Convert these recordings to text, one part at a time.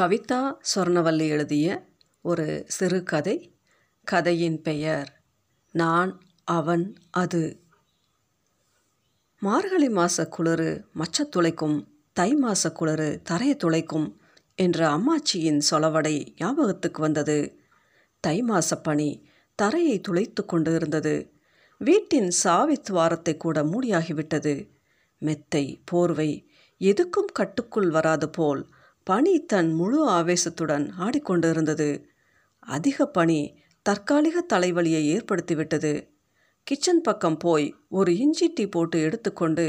கவிதா சொர்ணவல்லி எழுதிய ஒரு சிறுகதை கதையின் பெயர் நான் அவன் அது மார்கழி மாச குளிரு மச்சத்துளைக்கும் தை மாச குளிரு தரையை துளைக்கும் என்ற அம்மாச்சியின் சொலவடை ஞாபகத்துக்கு வந்தது. தை மாச பனி தரையை துளைத்து கொண்டு இருந்தது வீட்டின் சாவி துவாரத்தை கூட மூடியாகிவிட்டது. மெத்தை போர்வை எதுக்கும் கட்டுக்குள் வராது போல் பனி தன் முழு ஆவேசத்துடன் ஆடிக்கொண்டிருந்தது. அதிக பனி தற்காலிக தலைவலியை ஏற்படுத்திவிட்டது. கிச்சன் பக்கம் போய் ஒரு இஞ்சி டீ போட்டு எடுத்துக்கொண்டு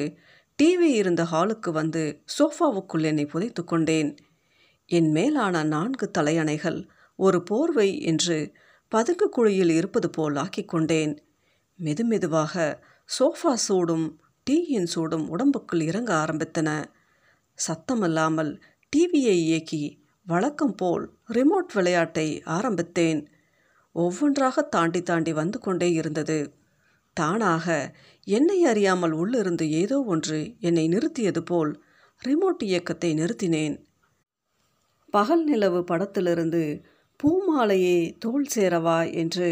டிவி இருந்த ஹாலுக்கு வந்து சோஃபாவுக்குள் என்னை புதைத்து கொண்டேன். என் மேலான நான்கு தலையணைகள் ஒரு போர்வை என்று பதுங்கு குழியில் இருப்பது போல் ஆக்கிக்கொண்டேன் மெதுமெதுவாக சோஃபா சூடும் டீயின் சூடும் உடம்புக்குள் இறங்க ஆரம்பித்தன. சத்தமில்லாமல் டிவியை இயக்கி வழக்கம் போல் ரிமோட் விளையாட்டை ஆரம்பித்தேன். ஒவ்வொன்றாக தாண்டி தாண்டி வந்து கொண்டே இருந்தது. தானாக என்னை அறியாமல் உள்ளிருந்து ஏதோ ஒன்று என்னை நிறுத்தியது போல் ரிமோட் இயக்கத்தை நிறுத்தினேன். பகல் நிலவு படத்திலிருந்து பூமாலையே தோல் சேரவா என்று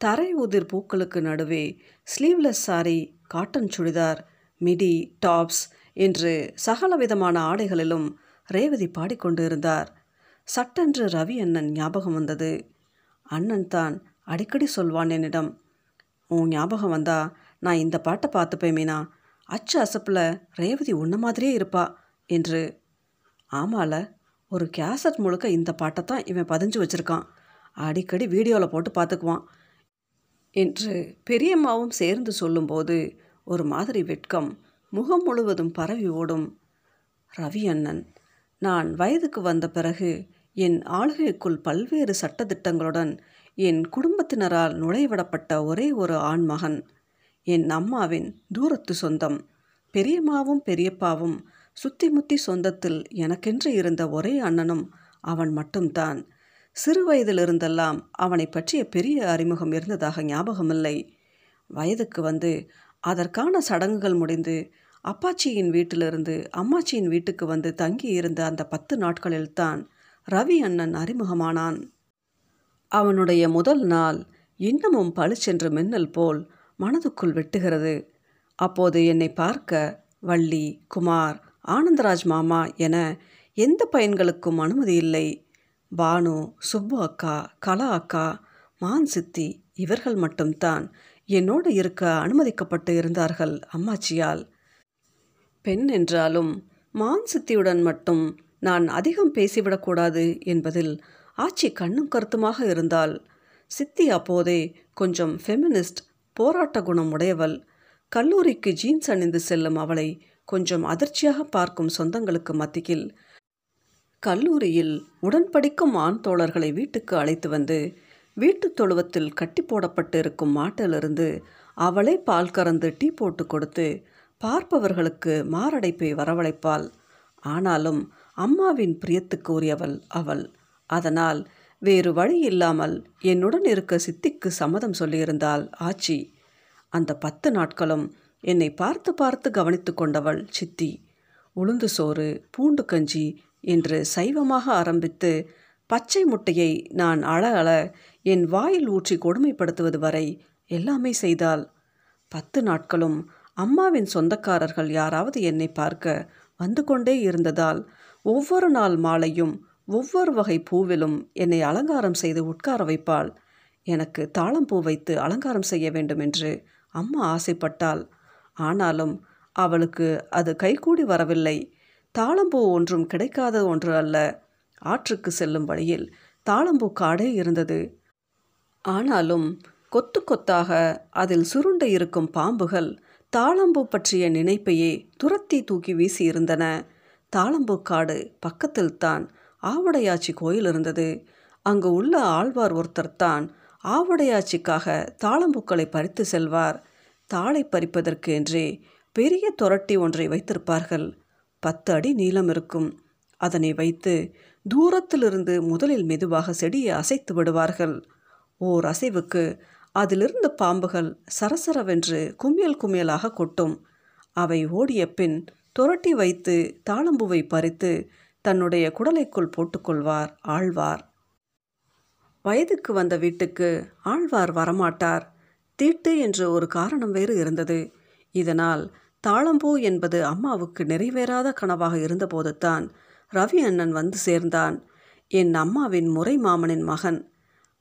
தரை உதிர் பூக்களுக்கு நடுவே sleeveless sari cotton churidar midi tops என்று சகலவிதமான ஆடைகளிலும் ரேவதி பாடிக்கொண்டு இருந்தார் சட்டென்று ரவி அண்ணன் ஞாபகம் வந்தது. அண்ணன் தான் அடிக்கடி சொல்வான் என்னிடம். உன் ஞாபகம் வந்தா நான் இந்த பாட்டை பார்த்துப்பேன் மீனா. அச்சு அசப்பில் ரேவதி உன்ன மாதிரியே இருப்பா என்று. ஆமால. ஒரு கேசட் முழுக்க இந்த பாட்டை தான் இவன் பதிஞ்சு வச்சுருக்கான். அடிக்கடி வீடியோவில் போட்டு பார்த்துக்குவான் என்று பெரியம்மாவும் சேர்ந்து சொல்லும்போது ஒரு மாதிரி வெட்கம் முகம் முழுவதும் பரவி ஓடும். ரவி அண்ணன் நான் வயதுக்கு வந்த பிறகு என் ஆளுகைக்குள் பல்வேறு சட்டத்திட்டங்களுடன் என் குடும்பத்தினரால் நுழைவிடப்பட்ட ஒரே ஒரு ஆண்மகன். என் அம்மாவின் தூரத்து சொந்தம். பெரியம்மாவும் பெரியப்பாவும் சுத்தி முத்தி சொந்தத்தில் எனக்கென்று இருந்த ஒரே அண்ணனும் அவன் மட்டும்தான். சிறு வயதிலிருந்தெல்லாம் அவனை பற்றிய பெரிய அறிமுகம் இருந்ததாக ஞாபகமில்லை. வயதுக்கு வந்து அதற்கான சடங்குகள் முடிந்து அப்பாச்சியின் வீட்டிலிருந்து அம்மாச்சியின் வீட்டுக்கு வந்து தங்கி இருந்த அந்த பத்து நாட்களில்தான் ரவி அண்ணன் அறிமுகமானான். அவனுடைய முதல் நாள் இன்னமும் பளிச்சென்று மின்னல் போல் மனதுக்குள் வெட்டுகிறது. அப்போது என்னை பார்க்க வள்ளி குமார் ஆனந்தராஜ் மாமா என எந்த பையன்களுக்கும் அனுமதி இல்லை. பானு சுப்பு அக்கா கலா அக்கா மான் சித்தி இவர்கள் மட்டும்தான் என்னோடு இருக்க அனுமதிக்கப்பட்டு இருந்தார்கள் அம்மாச்சியால். பெண் என்றாலும் மான் சித்தியுடன் மட்டும் நான் அதிகம் பேசிவிடக்கூடாது என்பதில் ஆச்சி கண்ணும் கருத்துமாக இருந்தால் சித்தி அப்போதே கொஞ்சம் ஃபெமினிஸ்ட் போராட்ட குணம் உடையவள். கல்லூரிக்கு ஜீன்ஸ் அணிந்து செல்லும் அவளை கொஞ்சம் அதிர்ச்சியாக பார்க்கும் சொந்தங்களுக்கு மத்தியில் கல்லூரியில் உடன்படிக்கும் ஆண் தோழர்களை வீட்டுக்கு அழைத்து வந்து வீட்டுத் தொழுவத்தில் கட்டி போடப்பட்டு இருக்கும் மாட்டிலிருந்து அவளே பால் கறந்து டீ போட்டு கொடுத்து பார்ப்பவர்களுக்கு மாரடைப்பை வரவழைப்பாள். ஆனாலும் அம்மாவின் பிரியத்துக்கு உரியவள் அவள். அதனால் வேறு வழி இல்லாமல் என்னுடன் இருக்க சித்திக்கு சம்மதம் சொல்லியிருந்தாள் ஆச்சி. அந்த பத்து நாட்களும் என்னை பார்த்து பார்த்து கவனித்து கொண்டவள் சித்தி. உளுந்து சோறு பூண்டு கஞ்சி என்று சைவமாக ஆரம்பித்து பச்சை முட்டையை நான் அழ அழ என் வாயில் ஊற்றி கொடுமைப்படுத்துவது வரை எல்லாமே செய்தாள். பத்து நாட்களும் அம்மாவின் சொந்தக்காரர்கள் யாராவது என்னை பார்க்க வந்து கொண்டே இருந்ததால் ஒவ்வொரு நாள் மாலையும் ஒவ்வொரு வகை பூவிலும் என்னை அலங்காரம் செய்து உட்கார வைப்பாள். எனக்கு தாளம்பூ வைத்து அலங்காரம் செய்ய வேண்டும் என்று அம்மா ஆசைப்பட்டாள். ஆனாலும் அவளுக்கு அது கைகூடி வரவில்லை. தாளம்பூ ஒன்றும் கிடைக்காத ஒன்று அல்ல. ஆற்றுக்கு செல்லும் வழியில் தாளம்பூ காடே இருந்தது. ஆனாலும் கொத்து கொத்தாக அதில் சுருண்டு இருக்கும் பாம்புகள் தாளம்பூ பற்றிய நினைப்பையே துரத்தி தூக்கி வீசியிருந்தன. தாளம்பூ காடு பக்கத்தில்தான் ஆவடையாச்சி கோயில் இருந்தது. அங்கு உள்ள ஆழ்வார் ஒருத்தர் தான் ஆவடையாச்சிக்காக தாளம்பூக்களை பறித்து செல்வார். தாளை பறிப்பதற்கு என்றே பெரிய தொரட்டி ஒன்றை வைத்திருப்பார்கள். பத்து அடி நீளம் இருக்கும். அதனை வைத்து தூரத்திலிருந்து முதலில் மெதுவாக செடியை அசைத்து விடுவார்கள். ஓர் அசைவுக்கு அதிலிருந்து பாம்புகள் சரசரவென்று குமியல் குமியலாக கொட்டும். அவை ஓடிய பின் துரட்டி வைத்து தாளம்பூவை பறித்து தன்னுடைய குடலைக்குள் போட்டுக்கொள்வார் ஆழ்வார். வயதுக்கு வந்த வீட்டுக்கு ஆழ்வார் வரமாட்டார். தீட்டு என்று ஒரு காரணம் வேறு இருந்தது. இதனால் தாளம்பூ என்பது அம்மாவுக்கு நிறைவேறாத கனவாக இருந்தபோதுதான் ரவி அண்ணன் வந்து சேர்ந்தான். என் அம்மாவின் முறை மாமனின் மகன்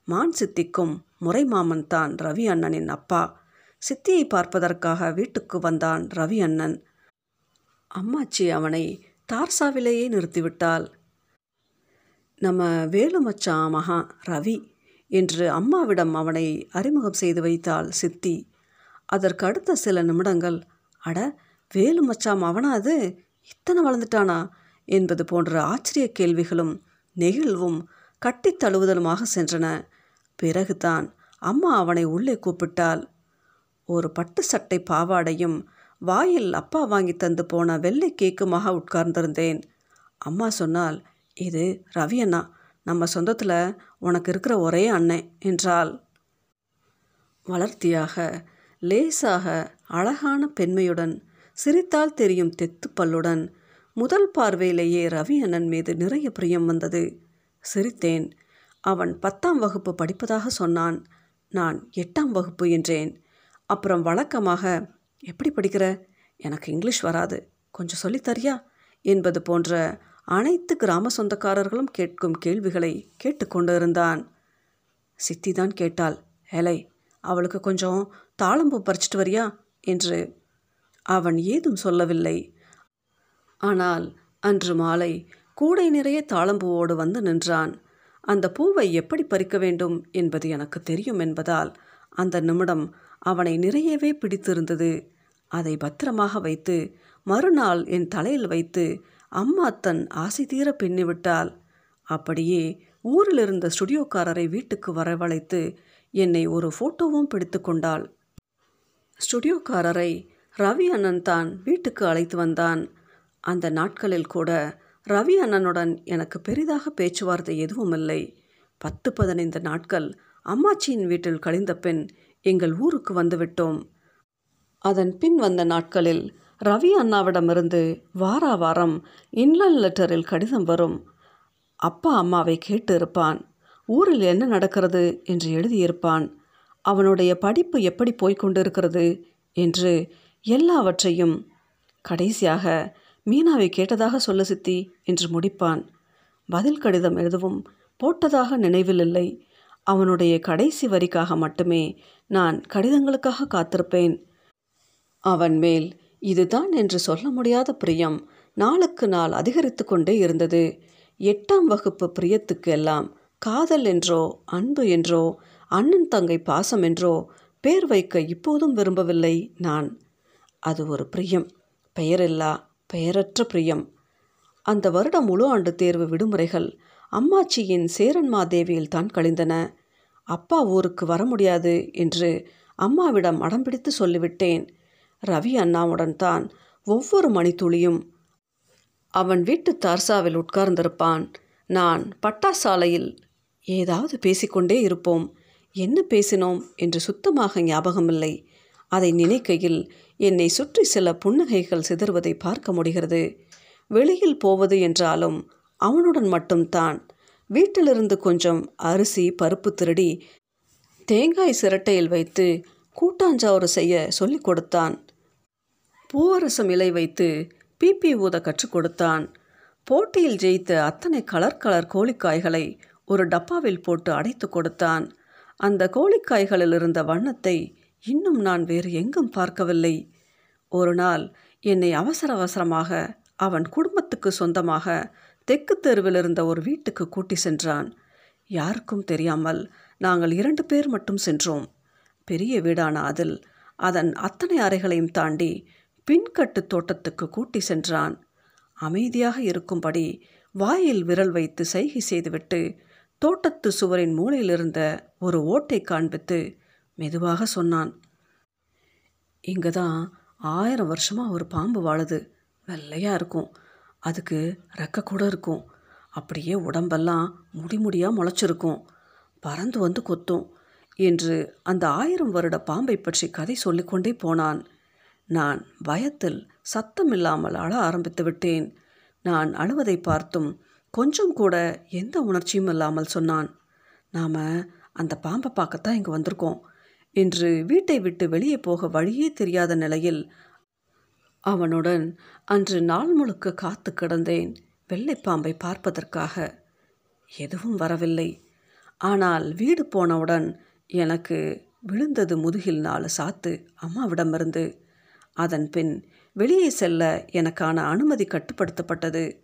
மான் சித்திக்கும் முறை மாமன் தான் ரவி அண்ணனின் அப்பா. சித்தியை பார்ப்பதற்காக வீட்டுக்கு வந்தான் ரவி அண்ணன். அம்மாச்சி அவனை தார்சாவிலேயே நிறுத்திவிட்டாள். நம்ம வேலு மச்சான் மகா ரவி என்று அம்மாவிடம் அவனை அறிமுகம் செய்து வைத்தாள் சித்தி. அதற்கு அடுத்த சில நிமிடங்கள் அட வேலு மச்சாம் அவனா அது? இத்தனை வளர்ந்துட்டானா? என்பது போன்ற ஆச்சரிய கேள்விகளும் நெகிழ்வும் கட்டித் தழுவுதலுமாக சென்றன. பிறகுதான் அம்மா அவனை உள்ளே கூப்பிட்டாள். ஒரு பட்டு சட்டை பாவாடையும் வாயில் அப்பா வாங்கி தந்து போன வெள்ளை கேக்குமாக உட்கார்ந்திருந்தேன். அம்மா சொன்னால் இது ரவி அண்ணா நம்ம சொந்தத்தில் உனக்கு இருக்கிற ஒரே அண்ணன் என்றாள். வளர்த்தியாக லேசாக அழகான பெண்மையுடன் சிரித்தால் தெரியும் தெத்து பல்லுடன் முதல் பார்வையிலேயே ரவி அண்ணன் மீது நிறைய பிரியம் வந்தது. சிரித்தேன். அவன் பத்தாம் வகுப்பு படிப்பதாக சொன்னான். நான் எட்டாம் வகுப்பு என்றேன். அப்புறம் வழக்கமாக எப்படி படிக்கிற? எனக்கு இங்கிலீஷ் வராது. கொஞ்சம் சொல்லித்தரியா என்பது போன்ற அனைத்து கிராம சொந்தக்காரர்களும் கேட்கும் கேள்விகளை கேட்டுக்கொண்டு இருந்தான் சித்தி தான் கேட்டாள். ஏலை அவளுக்கு கொஞ்சம் தாளம்பூ பறிச்சிட்டு வரியா? என்று. அவன் ஏதும் சொல்லவில்லை. ஆனால் அன்று மாலை கூடை நிறைய தாளம்பூவோடு வந்து நின்றான். அந்த பூவை எப்படி பறிக்க வேண்டும் என்பது எனக்கு தெரியும் என்பதால் அந்த நிமிடம் அவனை நிறையவே பிடித்திருந்தது. அதை பத்திரமாக வைத்து மறுநாள் என் தலையில் வைத்து அம்மா தன் ஆசை தீர பின்னிவிட்டாள் அப்படியே ஊரில் இருந்த ஸ்டுடியோக்காரரை வீட்டுக்கு வரவழைத்து என்னை ஒரு ஃபோட்டோவும் பிடித்து கொண்டாள். ஸ்டுடியோக்காரரை ரவி அண்ணன் தான் வீட்டுக்கு அழைத்து வந்தான். அந்த நாட்களில் கூட ரவி அண்ணனுடன் எனக்கு பெரிதாக பேச்சுவார்த்தை எதுவும் இல்லை பத்து பதினைந்து நாட்கள் அம்மாச்சியின் வீட்டில் கழிந்த பின் எங்கள் ஊருக்கு வந்துவிட்டோம். அதன் பின் வந்த நாட்களில் ரவி அண்ணாவிடமிருந்து வாரா வாரம் இன்லன் லெட்டரில் கடிதம் வரும். அப்பா அம்மாவை கேட்டு இருப்பான் ஊரில் என்ன நடக்கிறது என்று எழுதியிருப்பான். அவனுடைய படிப்பு எப்படி போய்க்கொண்டிருக்கிறது என்று எல்லாவற்றையும் கடைசியாக மீனாவை கேட்டதாக சொல்ல சித்தி என்று முடிப்பான். பதில் கடிதம் எழுதவும் போட்டதாக நினைவில் இல்லை. அவனுடைய கடைசி வரிக்காக மட்டுமே நான் கடிதங்களுக்காக காத்திருப்பேன். அவன் மேல் இதுதான் என்று சொல்ல முடியாத பிரியம் நாளுக்கு நாள் அதிகரித்து கொண்டே இருந்தது. எட்டாம் வகுப்பு பிரியத்துக்கு எல்லாம் காதல் என்றோ அன்பு என்றோ அண்ணன் தங்கை பாசம் என்றோ பேர் வைக்க இப்போதும் விரும்பவில்லை நான். அது ஒரு பிரியம் பெயரில்லா பெயரற்ற பிரியம். அந்த வருடம் முழு ஆண்டு தேர்வு விடுமுறைகள் அம்மாச்சியின் சேரன்மாதேவியில் தான் கழிந்தன. அப்பா ஊருக்கு வர முடியாது என்று அம்மாவிடம் அடம்பிடித்து சொல்லிவிட்டேன். ரவி அண்ணாவுடன் தான் ஒவ்வொரு மணித்துளியும் அவன் வீட்டு தார்சாவில் உட்கார்ந்திருப்பான். நான் பட்டாசாலையில் ஏதாவது பேசிக்கொண்டே இருப்போம். என்ன பேசினோம் என்று சுத்தமாக ஞாபகமில்லை. அதை நினைக்கையில் என்னை சுற்றி சில புன்னகைகள் சிதறுவதை பார்க்க முடிகிறது. வெளியில் போவது என்றாலும் அவனுடன் மட்டும்தான் வீட்டிலிருந்து கொஞ்சம் அரிசி பருப்பு திருடி தேங்காய் சிரட்டையில் வைத்து கூட்டாஞ்சாறு செய்ய சொல்லிக் கொடுத்தான். பூவரசம் இலை வைத்து பிபி ஊத கற்றுக் கொடுத்தான். போட்டியில் ஜெயித்த அத்தனை கலர் கலர் கோழிக்காய்களை ஒரு டப்பாவில் போட்டு அடைத்து கொடுத்தான். அந்த கோழிக்காய்களில் இருந்த வண்ணத்தை இன்னும் நான் வேறு எங்கும் பார்க்கவில்லை. ஒரு நாள் என்னை அவசர அவசரமாக அவன் குடும்பத்துக்கு சொந்தமாக தெற்கு தெருவில் இருந்த ஒரு வீட்டுக்கு கூட்டி சென்றான். யாருக்கும் தெரியாமல் நாங்கள் இரண்டு பேர் மட்டும் சென்றோம். பெரிய வீடான அதில் அதன் அத்தனை அறைகளையும் தாண்டி பின்கட்டு தோட்டத்துக்கு கூட்டி சென்றான். அமைதியாக இருக்கும்படி வாயில் விரல் வைத்து சைகை செய்துவிட்டு தோட்டத்து சுவரின் மூலையிலிருந்த ஒரு ஓட்டை காண்பித்து மெதுவாக சொன்னான். இங்கே தான் ஆயிரம் வருஷமாக ஒரு பாம்பு வாழுது. வெள்ளையாக இருக்கும். அதுக்கு ரெக்க கூட இருக்கும். அப்படியே உடம்பெல்லாம் முடிமுடியாக முளைச்சிருக்கும். பறந்து வந்து கொத்தும் என்று அந்த ஆயிரம் வருட பாம்பை பற்றி கதை சொல்லிக்கொண்டே போனான். நான் பயத்தில் சத்தமில்லாமல் அழ ஆரம்பித்து விட்டேன். நான் அழுவதை பார்த்தும் கொஞ்சம் கூட எந்த உணர்ச்சியும் இல்லாமல் சொன்னான். நாம் அந்த பாம்பை பார்க்கத்தான் இங்கே வந்திருக்கோம். இன்று வீட்டை விட்டு வெளியே போக வழியே தெரியாத நிலையில் அவனுடன் அன்று நாள் முழுக்க காத்து கிடந்தேன் வெள்ளைப்பாம்பை பார்ப்பதற்காக. எதுவும் வரவில்லை. ஆனால் வீடு போனவுடன் எனக்கு விழுந்தது முதுகில் நாலு சாத்து அம்மாவிடமிருந்து. அதன் பின் வெளியே செல்ல எனக்கான அனுமதி கட்டுப்படுத்தப்பட்டது.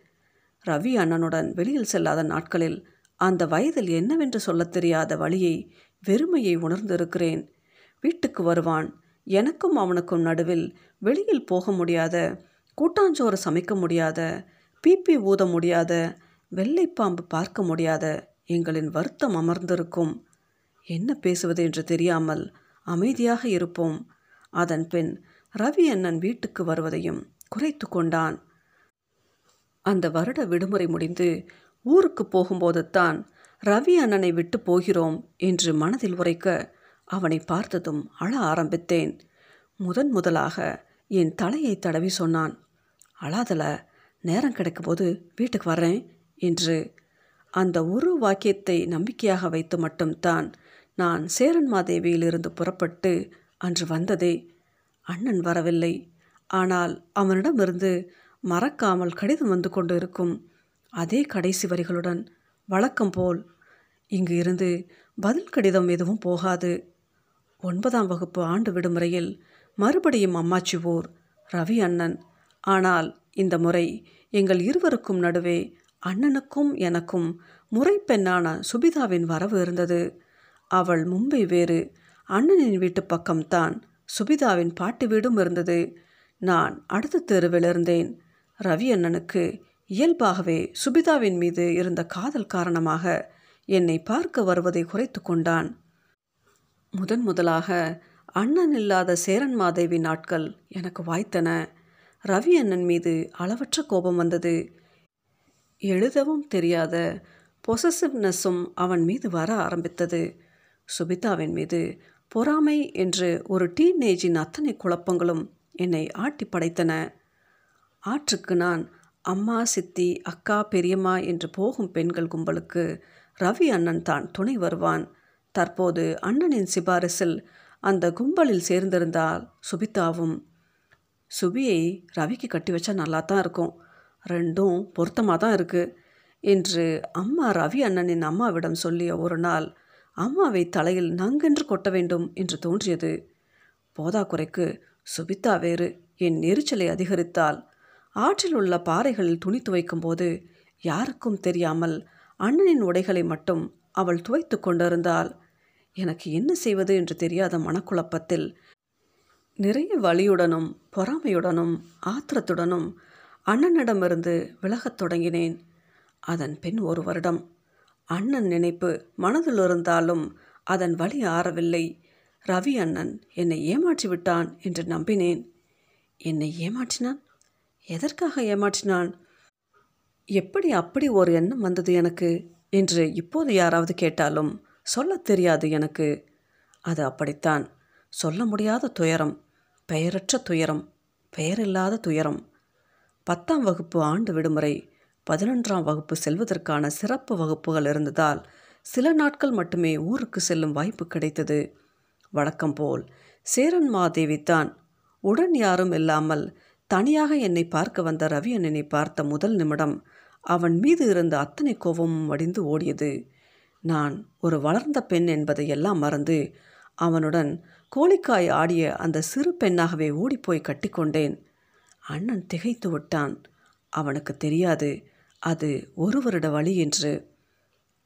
ரவி அண்ணனுடன் வெளியில் செல்லாத நாட்களில் அந்த வயதில் என்னவென்று சொல்லத் தெரியாத வழியை வெறுமையை உணர்ந்திருக்கிறேன். வீட்டுக்கு வருவான். எனக்கும் அவனுக்கும் நடுவில் வெளியில் போக முடியாத கூட்டாஞ்சோறு சமைக்க முடியாத பீப்பி ஊத முடியாத வெள்ளைப்பாம்பு பார்க்க முடியாத எங்களின் வருத்தம் அமர்ந்திருக்கும். என்ன பேசுவது என்று தெரியாமல் அமைதியாக இருப்போம். அதன் பின் ரவி அண்ணன் வீட்டுக்கு வருவதையும் குறைத்து கொண்டான். அந்த வருட விடுமுறை முடிந்து ஊருக்கு போகும்போது தான் ரவி அண்ணனை விட்டு போகிறோம் என்று மனதில் உரைக்க அவனை பார்த்ததும் அழ ஆரம்பித்தேன். முதன் முதலாக என் தலையை தடவி சொன்னான் அழாதல நேரம் கிடைக்கும்போது வீட்டுக்கு வரேன் என்று. அந்த ஒரு வாக்கியத்தை நம்பிக்கையாக வைத்து மட்டும்தான் நான் சேரன்மாதேவியிலிருந்து புறப்பட்டு அன்று வந்ததே. அண்ணன் வரவில்லை. ஆனால் அவனிடமிருந்து மறக்காமல் கடிதம் வந்து கொண்டு இருக்கும் அதே கடைசி வரிகளுடன் வழக்கம் போல் இங்கு இருந்து பதில் கடிதம் எதுவும் போகாது. ஒன்பதாம் வகுப்பு ஆண்டு விடுமுறையில் மறுபடியும் அம்மாச்சி ஊர் ரவி அண்ணன். ஆனால் இந்த முறை எங்கள் இருவருக்கும் நடுவே அண்ணனுக்கும் எனக்கும் முறைப்பெண்ணான சுபிதாவின் வரவு இருந்தது. அவள் மும்பை வேறு அண்ணனின் வீட்டு பக்கம்தான் சுபிதாவின் பாட்டி வீடும் இருந்தது. நான் அடுத்த தெருவில் இருந்தேன். ரவி அண்ணனுக்கு இயல்பாகவே சுபிதாவின் மீது இருந்த காதல் காரணமாக என்னை பார்க்க வருவதை குறைத்து கொண்டான். முதன் முதலாக அண்ணன் இல்லாத சேரன் மாதேவி நாட்கள் எனக்கு வாய்த்தன. ரவி அண்ணன் மீது அளவற்ற கோபம் வந்தது. எழுதவும் தெரியாத பொசசிவ்னஸும் அவன் மீது வர ஆரம்பித்தது. சுபிதாவின் மீது பொறாமை என்று ஒரு டீனேஜின் அத்தனை குழப்பங்களும் என்னை ஆட்டி படைத்தன. ஆற்றுக்கு நான் அம்மா சித்தி அக்கா பெரியம்மா என்று போகும் பெண்கள் கும்பலுக்கு ரவி அண்ணன் தான் துணை வருவான். தற்போது அண்ணனின் சிபாரிசில் அந்த கும்பலில் சேர்ந்திருந்தால் சுபிதாவும். சுபியை ரவிக்கு கட்டி வச்சா நல்லா தான் இருக்கும். ரெண்டும் பொருத்தமாக தான் இருக்குது என்று அம்மா ரவி அண்ணனின் அம்மாவிடம் சொல்லிய ஒரு நாள் அம்மாவை தலையில் நங்கென்று கொட்ட வேண்டும் என்று தோன்றியது. போதாக்குறைக்கு சுபிதா வேறு என் நெரிச்சலை அதிகரித்தால் ஆற்றில் உள்ள பாறைகளில் துணி துவைக்கும் போது யாருக்கும் தெரியாமல் அண்ணனின் உடைகளை மட்டும் அவள் துவைத்து கொண்டிருந்தாள். எனக்கு என்ன செய்வது என்று தெரியாத மனக்குழப்பத்தில் நிறைய வழியுடனும் பொறாமையுடனும் ஆத்திரத்துடனும் அண்ணனிடமிருந்து விலகத் தொடங்கினேன். அதன் பின் ஒரு வருடம் அண்ணன் நினைப்பு மனதில் இருந்தாலும் அதன் வழி ஆறவில்லை. ரவி அண்ணன் என்னை ஏமாற்றி விட்டான் என்று நம்பினேன். என்னை ஏமாற்றினான்? எதற்காக ஏமாற்றினான்? எப்படி அப்படி ஒரு எண்ணம் வந்தது எனக்கு? என்று இப்போது யாராவது கேட்டாலும் சொல்லத் தெரியாது எனக்கு. அது அப்படித்தான். சொல்ல முடியாத துயரம் பெயரற்ற துயரம் பெயரில்லாத துயரம். பத்தாம் வகுப்பு ஆண்டு விடுமுறை பதினொன்றாம் வகுப்பு செல்வதற்கான சிறப்பு வகுப்புகள் இருந்ததால் சில நாட்கள் மட்டுமே ஊருக்கு செல்லும் வாய்ப்பு கிடைத்தது. வழக்கம் போல் சேரன் மாதேவி தான். உடன் யாரும் இல்லாமல் தனியாக என்னை பார்க்க வந்த ரவி அண்ணனை பார்த்த முதல் நிமிடம் அவன் மீது இருந்த அத்தனை கோபமும் வடிந்து ஓடியது. நான் ஒரு வளர்ந்த பெண் என்பதையெல்லாம் மறந்து அவனுடன் கோழிக்காய் ஆடிய அந்த சிறு பெண்ணாகவே ஓடிப்போய் கட்டிக்கொண்டேன். அண்ணன் திகைத்து விட்டான். அவனுக்கு தெரியாது அது ஒரு வருட வழி என்று.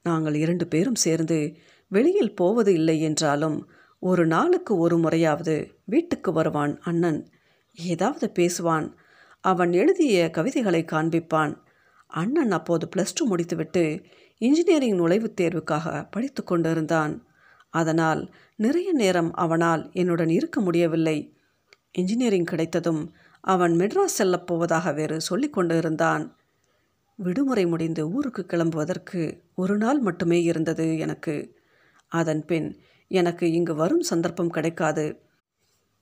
நாங்கள் இரண்டு பேரும் சேர்ந்து வெளியில் போவது இல்லை என்றாலும் ஒரு நாளுக்கு ஒரு முறையாவது வீட்டுக்கு வருவான் அண்ணன். ஏதாவது பேசுவான். அவன் எழுதிய கவிதைகளை காண்பிப்பான். அண்ணன் அப்போது ப்ளஸ் டூ முடித்துவிட்டு இன்ஜினியரிங் நுழைவுத் தேர்வுக்காக படித்து கொண்டிருந்தான். அதனால் நிறைய நேரம் அவனால் என்னுடன் இருக்க முடியவில்லை. இன்ஜினியரிங் கிடைத்ததும் அவன் மெட்ராஸ் செல்லப் போவதாக வேறு சொல்லிக் கொண்டு இருந்தான் விடுமுறை முடிந்து ஊருக்கு கிளம்புவதற்கு ஒரு நாள் மட்டுமே இருந்தது எனக்கு. அதன் பின் எனக்கு இங்கு வரும் சந்தர்ப்பம் கிடைக்காது.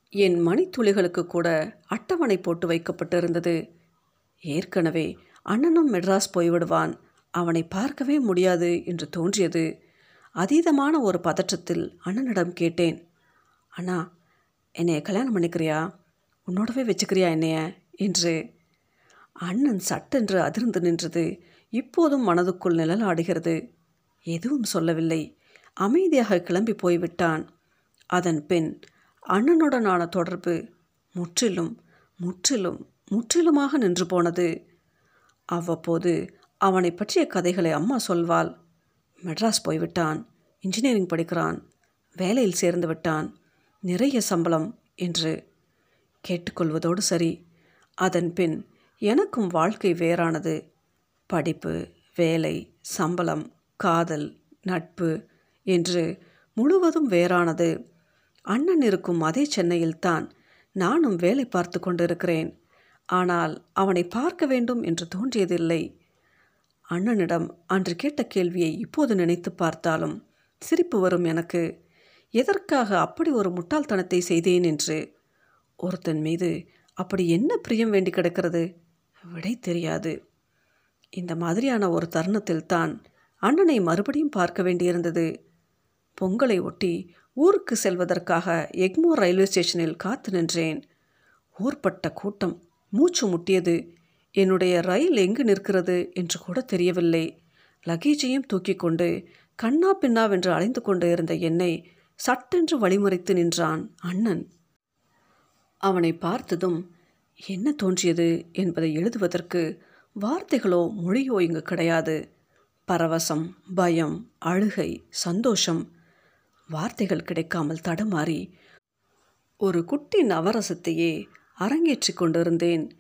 என் மணித்துளிகளுக்கு கூட அட்டவணை போட்டு வைக்கப்பட்டிருந்தது. ஏற்கனவே அண்ணனும் மெட்ராஸ் போய்விடுவான். அவனை பார்க்கவே முடியாது என்று தோன்றியது. அதீதமான ஒரு பதற்றத்தில் அண்ணனிடம் கேட்டேன். அண்ணா என்னைய கல்யாணம் பண்ணிக்கிறியா? உன்னோடவே வச்சுக்கிறியா என்னைய? என்று. அண்ணன் சட்டென்று அதிர்ந்து நின்றது. இப்போதும் மனதுக்குள் நிழலாடுகிறது. எதுவும் சொல்லவில்லை. அமைதியாக கிளம்பி போய்விட்டான். அதன் பின் அண்ணனுடனான தொடர்பு முற்றிலும் முற்றிலும் முற்றிலுமாக நின்று போனது. அவ்வப்போது அவனை பற்றிய கதைகளை அம்மா சொல்வாள். மெட்ராஸ் போய்விட்டான். இன்ஜினியரிங் படிக்கிறான். வேலையில் சேர்ந்து விட்டான். நிறைய சம்பளம் என்று கேட்டுக்கொள்வதோடு சரி. அதன் பின் எனக்கும் வாழ்க்கை வேறானது. படிப்பு வேலை சம்பளம் காதல் நட்பு என்று முழுவதும் வேறானது. அண்ணன் இருக்கும் அதே சென்னையில்தான் நானும் வேலை பார்த்து கொண்டிருக்கிறேன். ஆனால் அவனை பார்க்க வேண்டும் என்று தோன்றியதில்லை. அண்ணனிடம் அன்று கேட்ட கேள்வியை இப்போது நினைத்து பார்த்தாலும் சிரிப்பு வரும் எனக்கு. எதற்காக அப்படி ஒரு முட்டாள்தனத்தை செய்தேன் என்று? ஒருத்தன் மீது அப்படி என்ன பிரியம் வேண்டி கிடக்கிறது? விடை தெரியாது. இந்த மாதிரியான ஒரு தருணத்தில் தான் அண்ணனை மறுபடியும் பார்க்க வேண்டியிருந்தது. பொங்கலை ஒட்டி ஊருக்கு செல்வதற்காக எக்மோர் ரயில்வே ஸ்டேஷனில் காத்து நின்றேன். ஊர்பட்ட கூட்டம் மூச்சு முட்டியது. என்னுடைய ரயில் எங்கு நிற்கிறது என்று கூட தெரியவில்லை. லக்கேஜையும் தூக்கி கொண்டு கண்ணா பின்னாவென்று அலைந்து கொண்டு இருந்த என்னை சட்டென்று வழிமறைத்து நின்றான் அண்ணன். அவனை பார்த்ததும் என்ன தோன்றியது என்பதை எழுதுவதற்கு வார்த்தைகளோ மொழியோ இங்கு கிடையாது. பரவசம் பயம் அழுகை சந்தோஷம் வார்த்தைகள் கிடைக்காமல் தடுமாறி ஒரு குட்டி நவரசத்தையே அரங்கேற்றி கொண்டிருந்தேன்.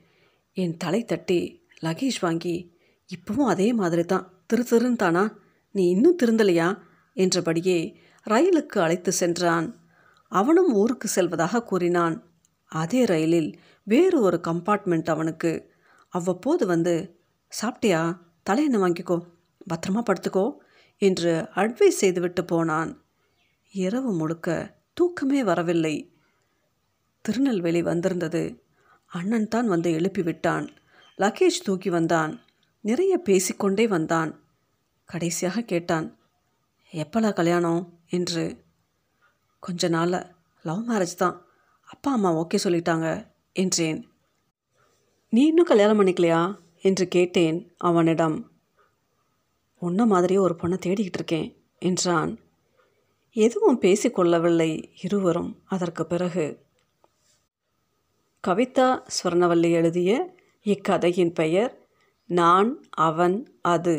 என் தலை தட்டி லகேஷ் வாங்கி இப்பவும் அதே மாதிரி தான் திரு திருந்தானா நீ இன்னும் திருந்தலையா? என்றபடியே ரயிலுக்கு அழைத்து சென்றான். அவனும் ஊருக்கு செல்வதாக கூறினான். அதே ரயிலில் வேறு ஒரு கம்பார்ட்மெண்ட் அவனுக்கு. அவ்வப்போது வந்து சாப்பிட்டியா? தலையெண்ணெய் வாங்கிக்கோ. பத்திரமா படுத்துக்கோ என்று அட்வைஸ் செய்துவிட்டு போனான். இரவு முழுக்க தூக்கமே வரவில்லை. திருநெல்வேலி வந்திருந்தது. அண்ணன் தான் வந்து எழுப்பி விட்டான். லக்கேஜ் தூக்கி வந்தான். நிறைய பேசிக்கொண்டே வந்தான். கடைசியாக கேட்டான் எப்பலா கல்யாணம்? என்று. கொஞ்ச நாளில் லவ் மேரேஜ் தான். அப்பா அம்மா ஓகே சொல்லிட்டாங்க என்றேன். நீ இன்னும் கல்யாணம் பண்ணிக்கலையா? என்று கேட்டேன் அவனிடம். உன்ன மாதிரியே ஒரு பொண்ணை தேடிக்கிட்டு இருக்கேன் என்றான். எதுவும் பேசிக்கொள்ளவில்லை இருவரும் அதற்கு பிறகு. கவிதா ஸ்வர்ணவல்லி எழுதிய இக்கதையின் பெயர் நான் அவன் அது